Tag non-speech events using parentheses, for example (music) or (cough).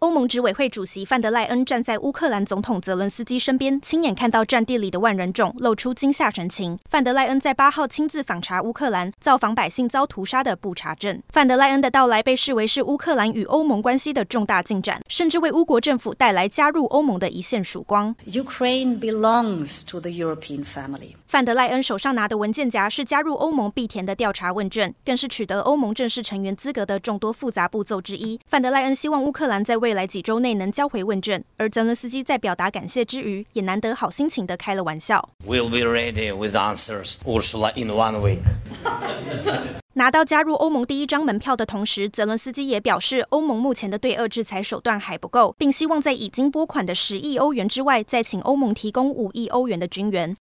欧盟执委会主席范德赖恩站在乌克兰总统泽伦斯基身边，亲眼看到战地里的万人众，露出惊吓神情。范德赖恩在八号亲自访查乌克兰造访百姓遭屠杀的布查镇。范德赖恩的到来被视为是乌克兰与欧盟关系的重大进展，甚至为乌国政府带来加入欧盟的一线曙光。Ukraine belongs to the European family. 范德赖恩手上拿的文件夹是加入欧盟必填的调查问卷，更是取得欧盟正式成员资格的众多复杂步骤之一。范德赖恩希望乌克兰在未来几周内能交回问卷，而泽伦斯基在表达感谢之余，也难得好心情的开了玩笑。We'll be ready with answers, Ursula, in one week. (laughs) 拿到加入欧盟第一张门票的同时，泽伦斯基也表示，欧盟目前的对俄制裁手段还不够，并希望在已经拨款的十亿欧元之外，再请欧盟提供五亿欧元的军援。